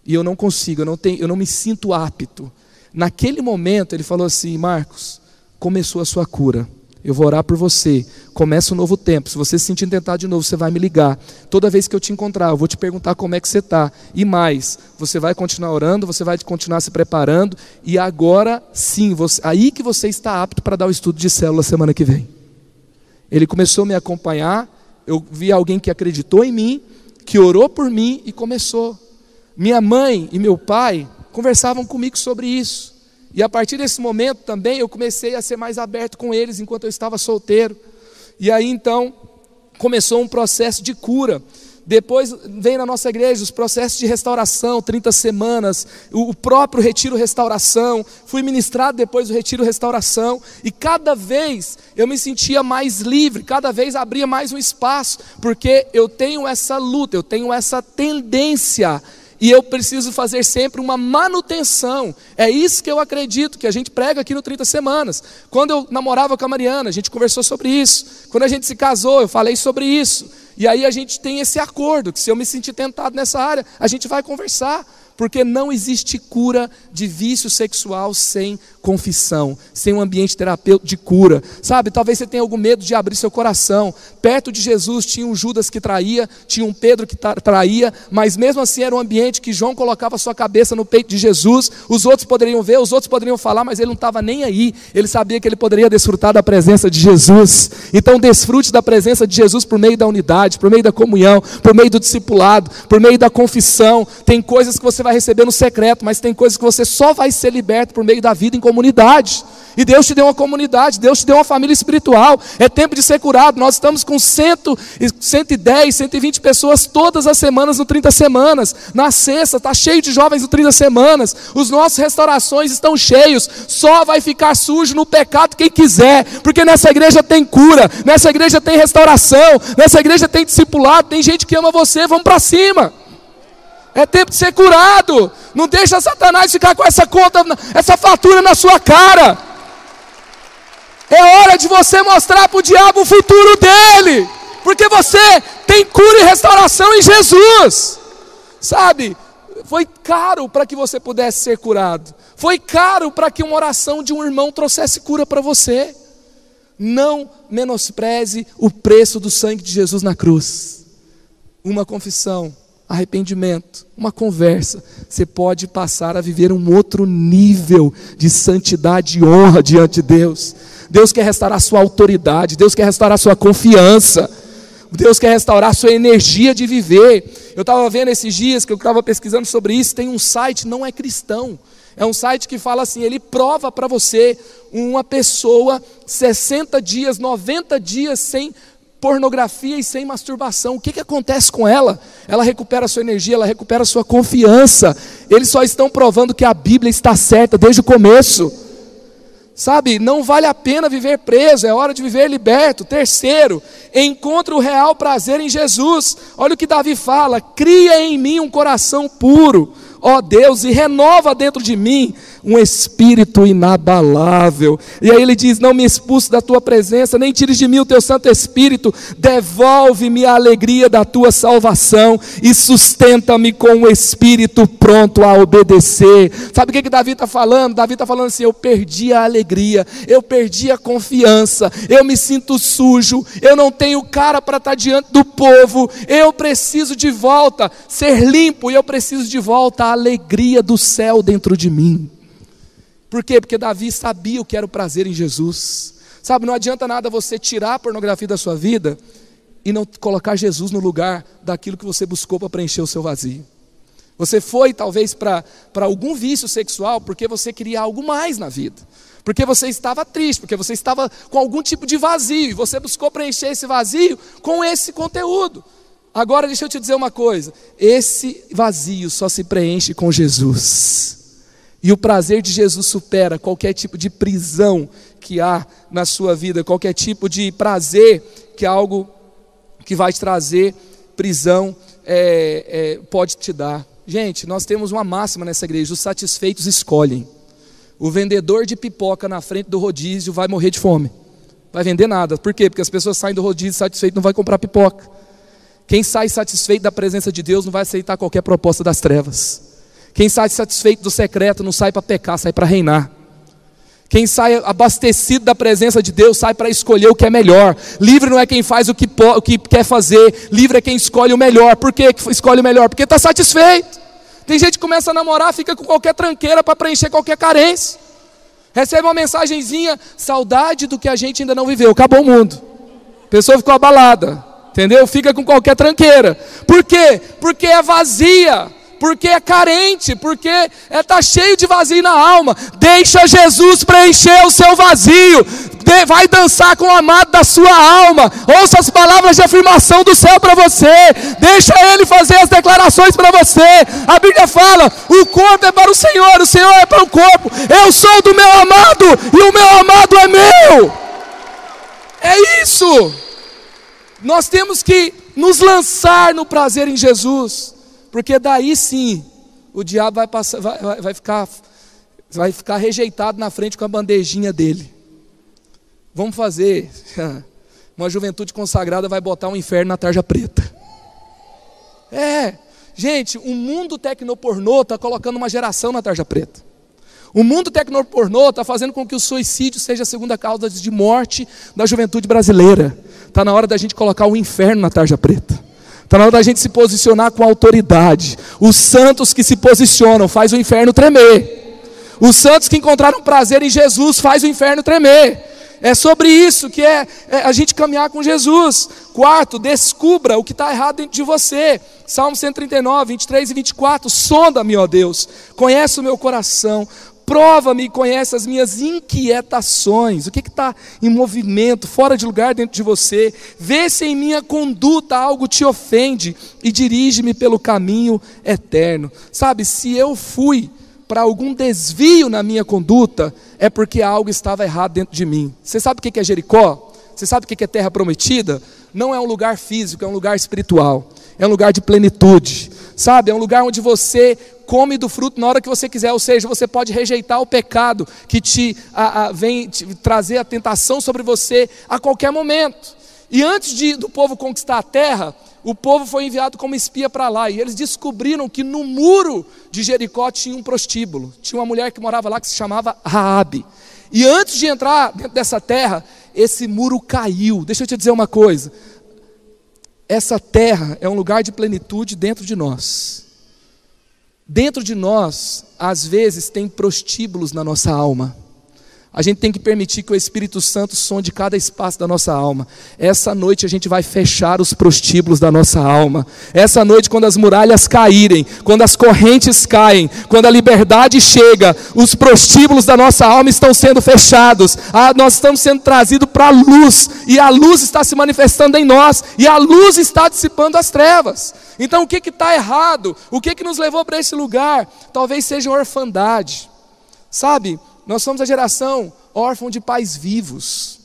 E eu não consigo, eu não, tenho, eu não me sinto apto. Naquele momento, ele falou assim: Marcos, começou a sua cura. Eu vou orar por você. Começa um novo tempo. Se você se sentir tentado de novo, você vai me ligar. Toda vez que eu te encontrar, eu vou te perguntar como é que você está. E mais, você vai continuar orando, você vai continuar se preparando. E agora sim, você, aí que você está apto para dar o estudo de célula semana que vem. Ele começou a me acompanhar. Eu vi alguém que acreditou em mim, que orou por mim e começou. Minha mãe e meu pai conversavam comigo sobre isso. E a partir desse momento também eu comecei a ser mais aberto com eles enquanto eu estava solteiro. E aí então começou um processo de cura. Depois vem na nossa igreja os processos de restauração, 30 semanas, o próprio retiro restauração. Fui ministrado depois do retiro restauração e cada vez eu me sentia mais livre, cada vez abria mais um espaço, porque eu tenho essa luta, eu tenho essa tendência e eu preciso fazer sempre uma manutenção. É isso que eu acredito, que a gente prega aqui no 30 Semanas. Quando eu namorava com a Mariana, a gente conversou sobre isso. Quando a gente se casou, eu falei sobre isso. E aí a gente tem esse acordo, que se eu me sentir tentado nessa área, a gente vai conversar porque não existe cura de vício sexual sem confissão, sem um ambiente terapêutico de cura. Sabe, talvez você tenha algum medo de abrir seu coração. Perto de Jesus tinha um Judas que traía, tinha um Pedro que traía, mas mesmo assim era um ambiente que João colocava sua cabeça no peito de Jesus. Os outros poderiam ver, os outros poderiam falar, mas ele não estava nem aí. Ele sabia que ele poderia desfrutar da presença de Jesus. Então desfrute da presença de Jesus por meio da unidade, por meio da comunhão, por meio do discipulado, por meio da confissão. Tem coisas que você vai receber no secreto, mas tem coisas que você só vai ser liberto por meio da vida em comunidade. E Deus te deu uma comunidade, Deus te deu uma família espiritual. É tempo de ser curado. Nós estamos com 100, 110, 120 pessoas todas as semanas no 30 semanas. Na sexta, está cheio de jovens no 30 semanas. Os nossos restaurações estão cheios. Só vai ficar sujo no pecado quem quiser, porque nessa igreja tem cura, nessa igreja tem restauração, nessa igreja tem discipulado, tem gente que ama você. Vamos para cima. É tempo de ser curado. Não deixa Satanás ficar com essa conta, essa fatura na sua cara. É hora de você mostrar para o diabo o futuro dele. Porque você tem cura e restauração em Jesus. Sabe? Foi caro para que você pudesse ser curado. Foi caro para que uma oração de um irmão trouxesse cura para você. Não menospreze o preço do sangue de Jesus na cruz. Uma confissão arrependimento, uma conversa, você pode passar a viver um outro nível de santidade e honra diante de Deus. Deus quer restaurar a sua autoridade, Deus quer restaurar a sua confiança, Deus quer restaurar a sua energia de viver. Eu estava vendo esses dias que eu estava pesquisando sobre isso, tem um site, não é cristão, é um site que fala assim: ele prova para você uma pessoa 60 dias, 90 dias sem pornografia e sem masturbação. O que, que acontece com ela? Ela recupera sua energia, ela recupera sua confiança. Eles só estão provando que a Bíblia está certa desde o começo. Sabe, não vale a pena viver preso, é hora de viver liberto. Terceiro, encontre o real prazer em Jesus. Olha o que Davi fala: cria em mim um coração puro, ó Deus, e renova dentro de mim um espírito inabalável. E aí ele diz: Não me expulse da tua presença, nem tires de mim o teu Santo Espírito, devolve-me a alegria da tua salvação e sustenta-me com o um espírito pronto a obedecer. Sabe o que, que Davi está falando? Davi está falando assim: Eu perdi a alegria, eu perdi a confiança, eu me sinto sujo, eu não tenho cara para estar tá diante do povo, eu preciso de volta ser limpo e eu preciso de volta a alegria do céu dentro de mim. Por quê? Porque Davi sabia o que era o prazer em Jesus. Sabe, não adianta nada você tirar a pornografia da sua vida e não colocar Jesus no lugar daquilo que você buscou para preencher o seu vazio. Você foi talvez para algum vício sexual porque você queria algo mais na vida. Porque você estava triste, porque você estava com algum tipo de vazio e você buscou preencher esse vazio com esse conteúdo. Agora deixa eu te dizer uma coisa: esse vazio só se preenche com Jesus. E o prazer de Jesus supera qualquer tipo de prisão que há na sua vida, qualquer tipo de prazer que algo que vai te trazer prisão é, é, pode te dar. Gente, nós temos uma máxima nessa igreja: os satisfeitos escolhem. O vendedor de pipoca na frente do rodízio vai morrer de fome. Vai vender nada. Por quê? Porque as pessoas saem do rodízio satisfeitas não vai comprar pipoca. Quem sai satisfeito da presença de Deus não vai aceitar qualquer proposta das trevas. Quem sai satisfeito do secreto não sai para pecar, sai para reinar. Quem sai abastecido da presença de Deus sai para escolher o que é melhor. Livre não é quem faz o que, o que quer fazer, livre é quem escolhe o melhor. Por que escolhe o melhor? Porque está satisfeito. Tem gente que começa a namorar, fica com qualquer tranqueira para preencher qualquer carência. Recebe uma mensagenzinha, saudade do que a gente ainda não viveu, acabou o mundo. A pessoa ficou abalada. Entendeu? Fica com qualquer tranqueira. Por quê? Porque é vazia, porque é carente, porque é tá cheio de vazio na alma. Deixa Jesus preencher o seu vazio. De, vai dançar com o amado da sua alma. Ouça as palavras de afirmação do céu para você. Deixa ele fazer as declarações para você. A Bíblia fala: "O corpo é para o Senhor, o Senhor é para o corpo. Eu sou do meu amado e o meu amado é meu." É isso. Nós temos que nos lançar no prazer em Jesus, porque daí sim o diabo vai, passar, vai, vai, ficar, vai ficar rejeitado na frente com a bandejinha dele. Vamos fazer. Uma juventude consagrada vai botar um inferno na tarja preta. É, gente, o mundo tecnopornô está colocando uma geração na tarja preta. O mundo tecnopornô está fazendo com que o suicídio seja a segunda causa de morte da juventude brasileira. Está na hora da gente colocar o inferno na tarja preta. Está na hora da gente se posicionar com autoridade. Os santos que se posicionam faz o inferno tremer. Os santos que encontraram prazer em Jesus faz o inferno tremer. É sobre isso que é, é, a gente caminhar com Jesus. Quarto, descubra o que está errado dentro de você. Salmo 139, 23 e 24. Sonda-me, ó Deus, conhece o meu coração, Prova-me e conhece as minhas inquietações. O que está em movimento, fora de lugar dentro de você. Vê se em minha conduta algo te ofende e dirige-me pelo caminho eterno. Sabe, se eu fui para algum desvio na minha conduta, é porque algo estava errado dentro de mim. Você sabe o que é Jericó? Você sabe o que é terra prometida? Não é um lugar físico, é um lugar espiritual. É um lugar de plenitude. Sabe, é um lugar onde você come do fruto na hora que você quiser, ou seja, você pode rejeitar o pecado que te a, a, vem te trazer a tentação sobre você a qualquer momento. E antes de, do povo conquistar a terra, o povo foi enviado como espia para lá, e eles descobriram que no muro de Jericó tinha um prostíbulo, tinha uma mulher que morava lá que se chamava Raabe. E antes de entrar dentro dessa terra, esse muro caiu. Deixa eu te dizer uma coisa. Essa terra é um lugar de plenitude dentro de nós. Dentro de nós, às vezes, tem prostíbulos na nossa alma. A gente tem que permitir que o Espírito Santo sonde cada espaço da nossa alma. Essa noite a gente vai fechar os prostíbulos da nossa alma. Essa noite, quando as muralhas caírem, quando as correntes caem, quando a liberdade chega, os prostíbulos da nossa alma estão sendo fechados. Ah, nós estamos sendo trazidos para a luz, e a luz está se manifestando em nós, e a luz está dissipando as trevas. Então, o que está errado? O que, que nos levou para esse lugar? Talvez seja orfandade. Sabe? Nós somos a geração órfã de pais vivos.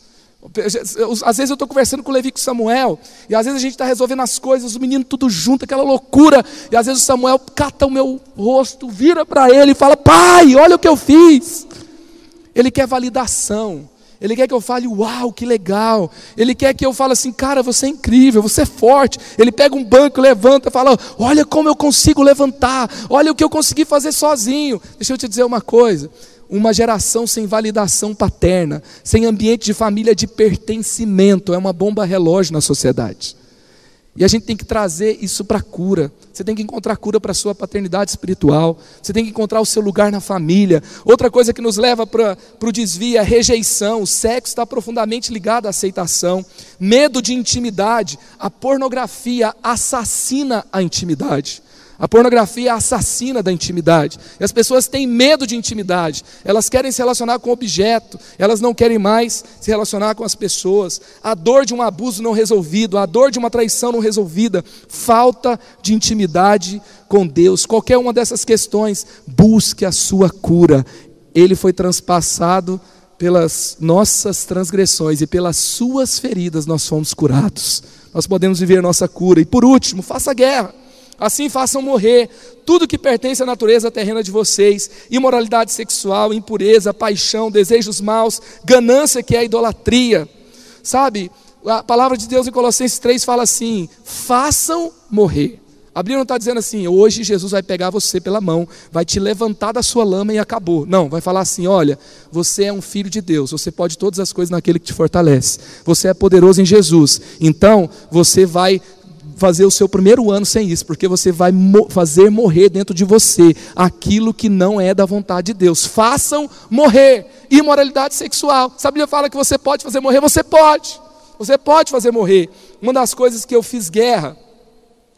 Às vezes eu estou conversando com o Levi com o Samuel, e às vezes a gente está resolvendo as coisas, os meninos tudo junto, aquela loucura, e às vezes o Samuel cata o meu rosto, vira para ele e fala: Pai, olha o que eu fiz. Ele quer validação. Ele quer que eu fale, uau, que legal. Ele quer que eu fale assim, cara, você é incrível, você é forte. Ele pega um banco, levanta, fala, olha como eu consigo levantar, olha o que eu consegui fazer sozinho. Deixa eu te dizer uma coisa: uma geração sem validação paterna, sem ambiente de família de pertencimento, é uma bomba relógio na sociedade. E a gente tem que trazer isso para a cura. Você tem que encontrar cura para a sua paternidade espiritual. Você tem que encontrar o seu lugar na família. Outra coisa que nos leva para o desvio é rejeição. O sexo está profundamente ligado à aceitação. Medo de intimidade. A pornografia assassina a intimidade. A pornografia é assassina da intimidade. E as pessoas têm medo de intimidade. Elas querem se relacionar com objeto, elas não querem mais se relacionar com as pessoas. A dor de um abuso não resolvido, a dor de uma traição não resolvida, falta de intimidade com Deus. Qualquer uma dessas questões, busque a sua cura. Ele foi transpassado pelas nossas transgressões e pelas suas feridas nós fomos curados. Nós podemos viver nossa cura. E por último, faça guerra. Assim façam morrer tudo que pertence à natureza terrena de vocês: imoralidade sexual, impureza, paixão, desejos maus, ganância que é idolatria. Sabe, a palavra de Deus em Colossenses 3 fala assim: façam morrer. A Bíblia não está dizendo assim, hoje Jesus vai pegar você pela mão, vai te levantar da sua lama e acabou. Não, vai falar assim: olha, você é um filho de Deus, você pode todas as coisas naquele que te fortalece, você é poderoso em Jesus, então você vai fazer o seu primeiro ano sem isso, porque você vai mo fazer morrer dentro de você aquilo que não é da vontade de Deus. Façam morrer imoralidade sexual. Se a Bíblia fala que você pode fazer morrer, você pode. Você pode fazer morrer. Uma das coisas que eu fiz guerra,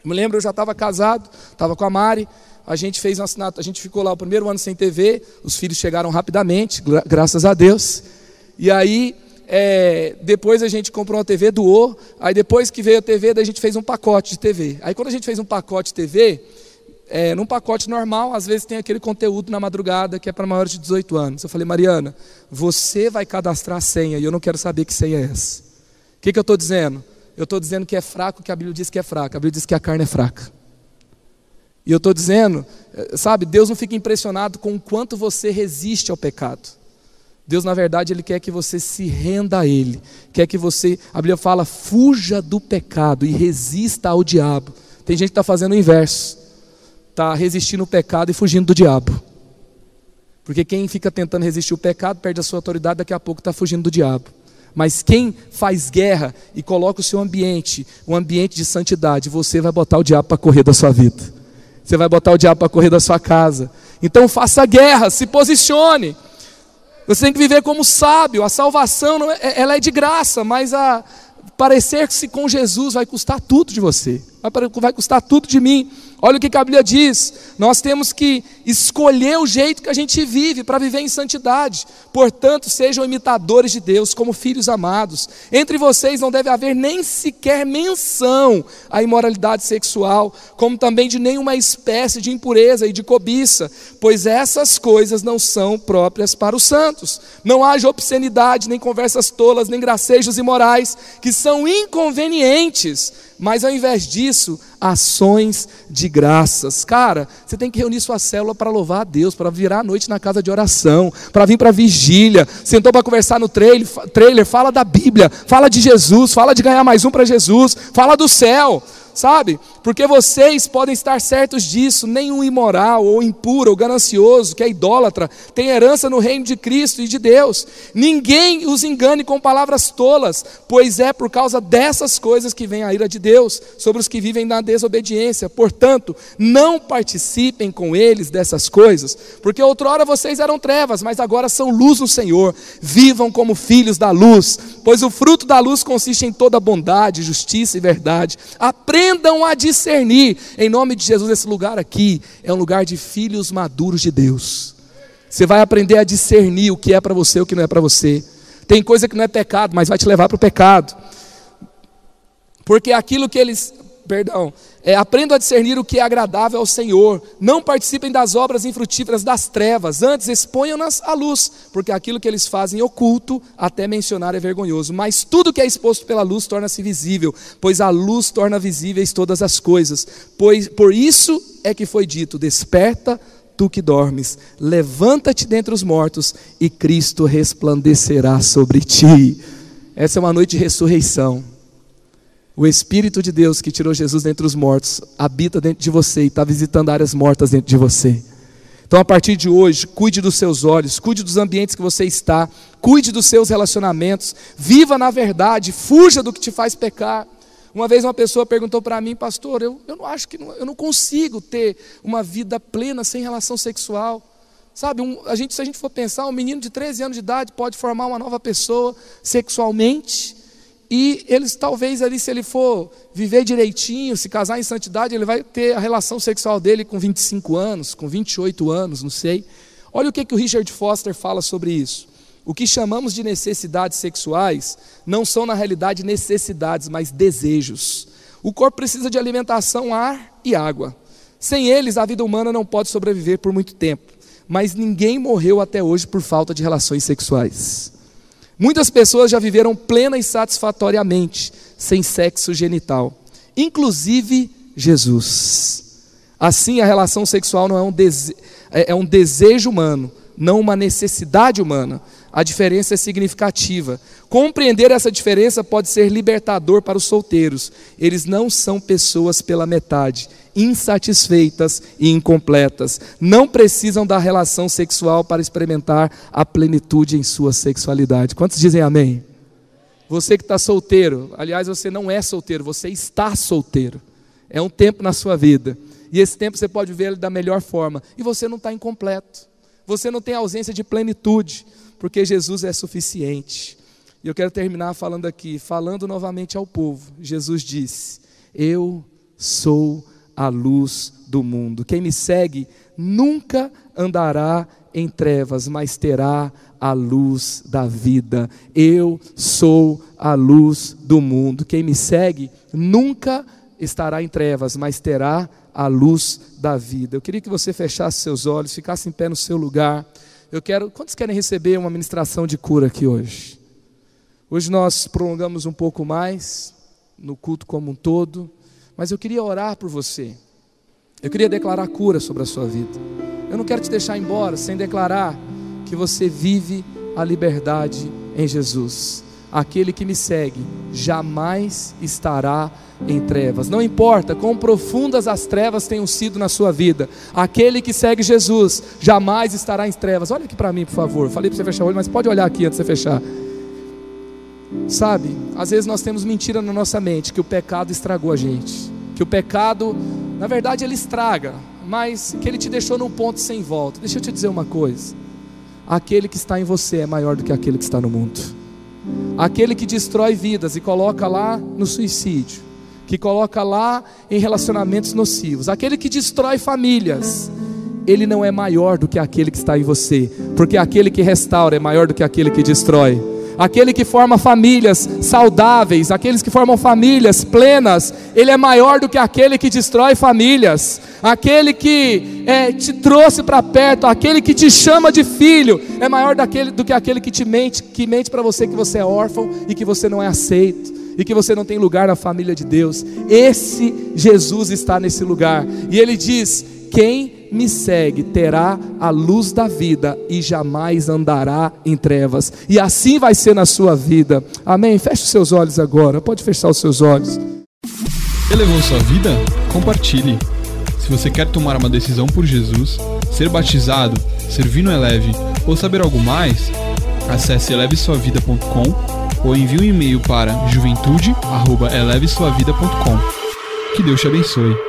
me lembro, eu já estava casado, estava com a Mari, a gente fez um assinato, a gente ficou lá o primeiro ano sem TV, os filhos chegaram rapidamente, gra graças a Deus. E aí é, depois a gente comprou uma TV, doou. Aí depois que veio a TV, daí a gente fez um pacote de TV. Aí quando a gente fez um pacote de TV, é, num pacote normal, às vezes tem aquele conteúdo na madrugada que é para maiores de 18 anos. Eu falei, Mariana, você vai cadastrar a senha e eu não quero saber que senha é essa. O que, que eu estou dizendo? Eu estou dizendo que é fraco, que a Bíblia diz que é fraca. A Bíblia diz que a carne é fraca. E eu estou dizendo, é, sabe, Deus não fica impressionado com o quanto você resiste ao pecado. Deus, na verdade, Ele quer que você se renda a Ele. Quer que você, a Bíblia fala, fuja do pecado e resista ao diabo. Tem gente que está fazendo o inverso. Está resistindo ao pecado e fugindo do diabo. Porque quem fica tentando resistir ao pecado perde a sua autoridade, daqui a pouco está fugindo do diabo. Mas quem faz guerra e coloca o seu ambiente, um ambiente de santidade, você vai botar o diabo para correr da sua vida. Você vai botar o diabo para correr da sua casa. Então faça guerra, se posicione. Você tem que viver como sábio. A salvação é, ela é de graça, mas a parecer-se com Jesus vai custar tudo de você. Vai custar tudo de mim. Olha o que a Bíblia diz. Nós temos que escolher o jeito que a gente vive para viver em santidade. Portanto, sejam imitadores de Deus como filhos amados. Entre vocês não deve haver nem sequer menção à imoralidade sexual, como também de nenhuma espécie de impureza e de cobiça, pois essas coisas não são próprias para os santos. Não haja obscenidade, nem conversas tolas, nem gracejos imorais, que são inconvenientes, mas ao invés disso, ações de graças. Cara, você tem que reunir sua célula para louvar a Deus, para virar a noite na casa de oração, para vir para vigília. Sentou para conversar no trailer, trailer, fala da Bíblia, fala de Jesus, fala de ganhar mais um para Jesus, fala do céu sabe? Porque vocês podem estar certos disso, nenhum imoral, ou impuro, ou ganancioso, que é idólatra, tem herança no reino de Cristo e de Deus. Ninguém os engane com palavras tolas, pois é por causa dessas coisas que vem a ira de Deus sobre os que vivem na desobediência. Portanto, não participem com eles dessas coisas, porque outrora vocês eram trevas, mas agora são luz no Senhor. Vivam como filhos da luz, pois o fruto da luz consiste em toda bondade, justiça e verdade. Aprendam a discernir. Em nome de Jesus, esse lugar aqui é um lugar de filhos maduros de Deus. Você vai aprender a discernir o que é para você e o que não é para você. Tem coisa que não é pecado, mas vai te levar para o pecado. Porque aquilo que eles perdão, é, aprendam a discernir o que é agradável ao Senhor, não participem das obras infrutíferas das trevas, antes exponham-nas à luz, porque aquilo que eles fazem oculto, até mencionar é vergonhoso, mas tudo que é exposto pela luz torna-se visível, pois a luz torna visíveis todas as coisas, pois por isso é que foi dito, desperta, tu que dormes, levanta-te dentre os mortos, e Cristo resplandecerá sobre ti, essa é uma noite de ressurreição, o Espírito de Deus que tirou Jesus dentre os mortos habita dentro de você e está visitando áreas mortas dentro de você. Então, a partir de hoje, cuide dos seus olhos, cuide dos ambientes que você está, cuide dos seus relacionamentos, viva na verdade, fuja do que te faz pecar. Uma vez uma pessoa perguntou para mim, pastor, eu, eu não acho que não, eu não consigo ter uma vida plena sem relação sexual. Sabe, um, a gente, se a gente for pensar, um menino de 13 anos de idade pode formar uma nova pessoa sexualmente, e eles talvez ali, se ele for viver direitinho, se casar em santidade, ele vai ter a relação sexual dele com 25 anos, com 28 anos, não sei. Olha o que, que o Richard Foster fala sobre isso. O que chamamos de necessidades sexuais não são, na realidade, necessidades, mas desejos. O corpo precisa de alimentação, ar e água. Sem eles, a vida humana não pode sobreviver por muito tempo. Mas ninguém morreu até hoje por falta de relações sexuais. Muitas pessoas já viveram plena e satisfatoriamente sem sexo genital, inclusive Jesus. Assim, a relação sexual não é um, dese... é, é um desejo humano, não uma necessidade humana. A diferença é significativa. Compreender essa diferença pode ser libertador para os solteiros. Eles não são pessoas pela metade, insatisfeitas e incompletas. Não precisam da relação sexual para experimentar a plenitude em sua sexualidade. Quantos dizem amém? Você que está solteiro, aliás, você não é solteiro, você está solteiro. É um tempo na sua vida. E esse tempo você pode viver da melhor forma. E você não está incompleto. Você não tem ausência de plenitude, porque Jesus é suficiente. E eu quero terminar falando aqui, falando novamente ao povo. Jesus disse: Eu sou a luz do mundo. Quem me segue nunca andará em trevas, mas terá a luz da vida. Eu sou a luz do mundo. Quem me segue nunca estará em trevas, mas terá a luz da vida. Eu queria que você fechasse seus olhos, ficasse em pé no seu lugar. Eu quero, quantos querem receber uma ministração de cura aqui hoje? Hoje nós prolongamos um pouco mais no culto como um todo. Mas eu queria orar por você. Eu queria declarar cura sobre a sua vida. Eu não quero te deixar embora sem declarar que você vive a liberdade em Jesus. Aquele que me segue jamais estará em trevas. Não importa quão profundas as trevas tenham sido na sua vida, aquele que segue Jesus jamais estará em trevas. Olha aqui para mim, por favor. Falei para você fechar o olho, mas pode olhar aqui antes de você fechar. Sabe, às vezes nós temos mentira na nossa mente que o pecado estragou a gente, que o pecado, na verdade, ele estraga, mas que ele te deixou num ponto sem volta. Deixa eu te dizer uma coisa: aquele que está em você é maior do que aquele que está no mundo. Aquele que destrói vidas e coloca lá no suicídio, que coloca lá em relacionamentos nocivos, aquele que destrói famílias, ele não é maior do que aquele que está em você, porque aquele que restaura é maior do que aquele que destrói aquele que forma famílias saudáveis, aqueles que formam famílias plenas, ele é maior do que aquele que destrói famílias, aquele que é, te trouxe para perto, aquele que te chama de filho, é maior daquele, do que aquele que te mente, que mente para você que você é órfão e que você não é aceito e que você não tem lugar na família de Deus. Esse Jesus está nesse lugar. E ele diz: quem me segue terá a luz da vida e jamais andará em trevas. E assim vai ser na sua vida. Amém? Feche os seus olhos agora. Pode fechar os seus olhos. Elevou sua vida? Compartilhe. Se você quer tomar uma decisão por Jesus, ser batizado, servir no Eleve ou saber algo mais, acesse elevesuavida.com ou envie um e-mail para juventude@elevesuavida.com. Que Deus te abençoe.